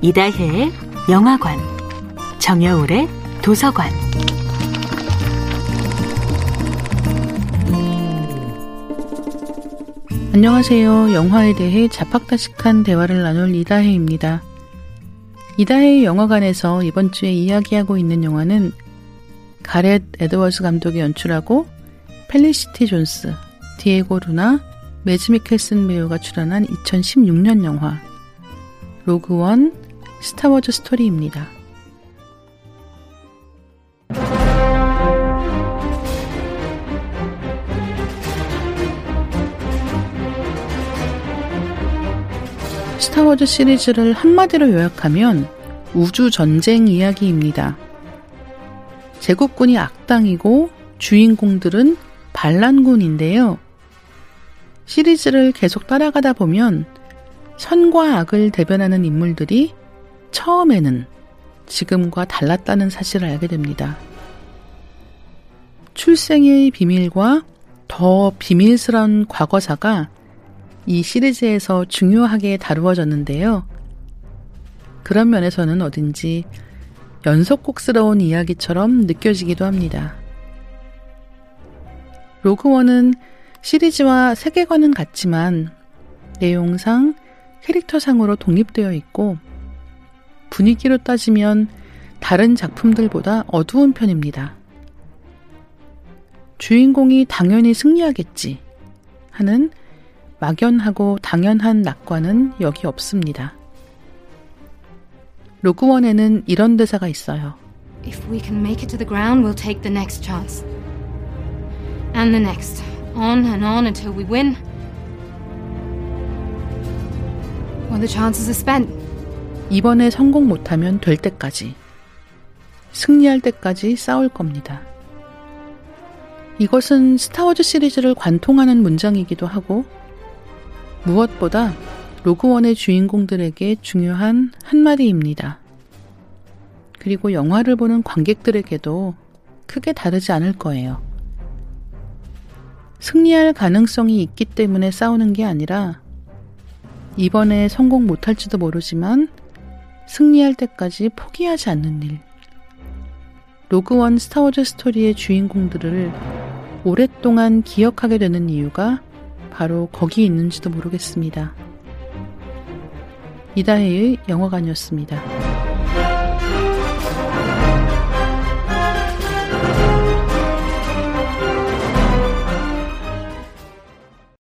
이다혜의 영화관, 정여울의 도서관. 안녕하세요. 영화에 대해 잡학다식한 대화를 나눌 이다혜입니다. 이다혜의 영화관에서 이번 주에 이야기하고 있는 영화는 가렛 에드워즈 감독이 연출하고 펠리시티 존스, 디에고 루나, 매즈 미켈슨 배우가 출연한 2016년 영화 로그원 스타워즈 스토리입니다. 스타워즈 시리즈를 한마디로 요약하면 우주 전쟁 이야기입니다. 제국군이 악당이고 주인공들은 반란군인데요. 시리즈를 계속 따라가다 보면 선과 악을 대변하는 인물들이 처음에는 지금과 달랐다는 사실을 알게 됩니다. 출생의 비밀과 더 비밀스러운 과거사가 이 시리즈에서 중요하게 다루어졌는데요. 그런 면에서는 어딘지 연속곡스러운 이야기처럼 느껴지기도 합니다. 로그원은 시리즈와 세계관은 같지만 내용상 캐릭터상으로 독립되어 있고 분위기로 따지면 다른 작품들보다 어두운 편입니다. 주인공이 당연히 승리하겠지 하는 막연하고 당연한 낙관은 여기 없습니다. 로그원에는 이런 대사가 있어요. If we can make it to the ground, we'll take the next chance. And the next. On and on until we win. Or the chances are spent. 이번에 성공 못하면 될 때까지, 승리할 때까지 싸울 겁니다. 이것은 스타워즈 시리즈를 관통하는 문장이기도 하고, 무엇보다 로그원의 주인공들에게 중요한 한마디입니다. 그리고 영화를 보는 관객들에게도 크게 다르지 않을 거예요. 승리할 가능성이 있기 때문에 싸우는 게 아니라 이번에 성공 못할지도 모르지만 승리할 때까지 포기하지 않는 일. 로그원 스타워즈 스토리의 주인공들을 오랫동안 기억하게 되는 이유가 바로 거기 있는지도 모르겠습니다. 이다혜의 영화관이었습니다.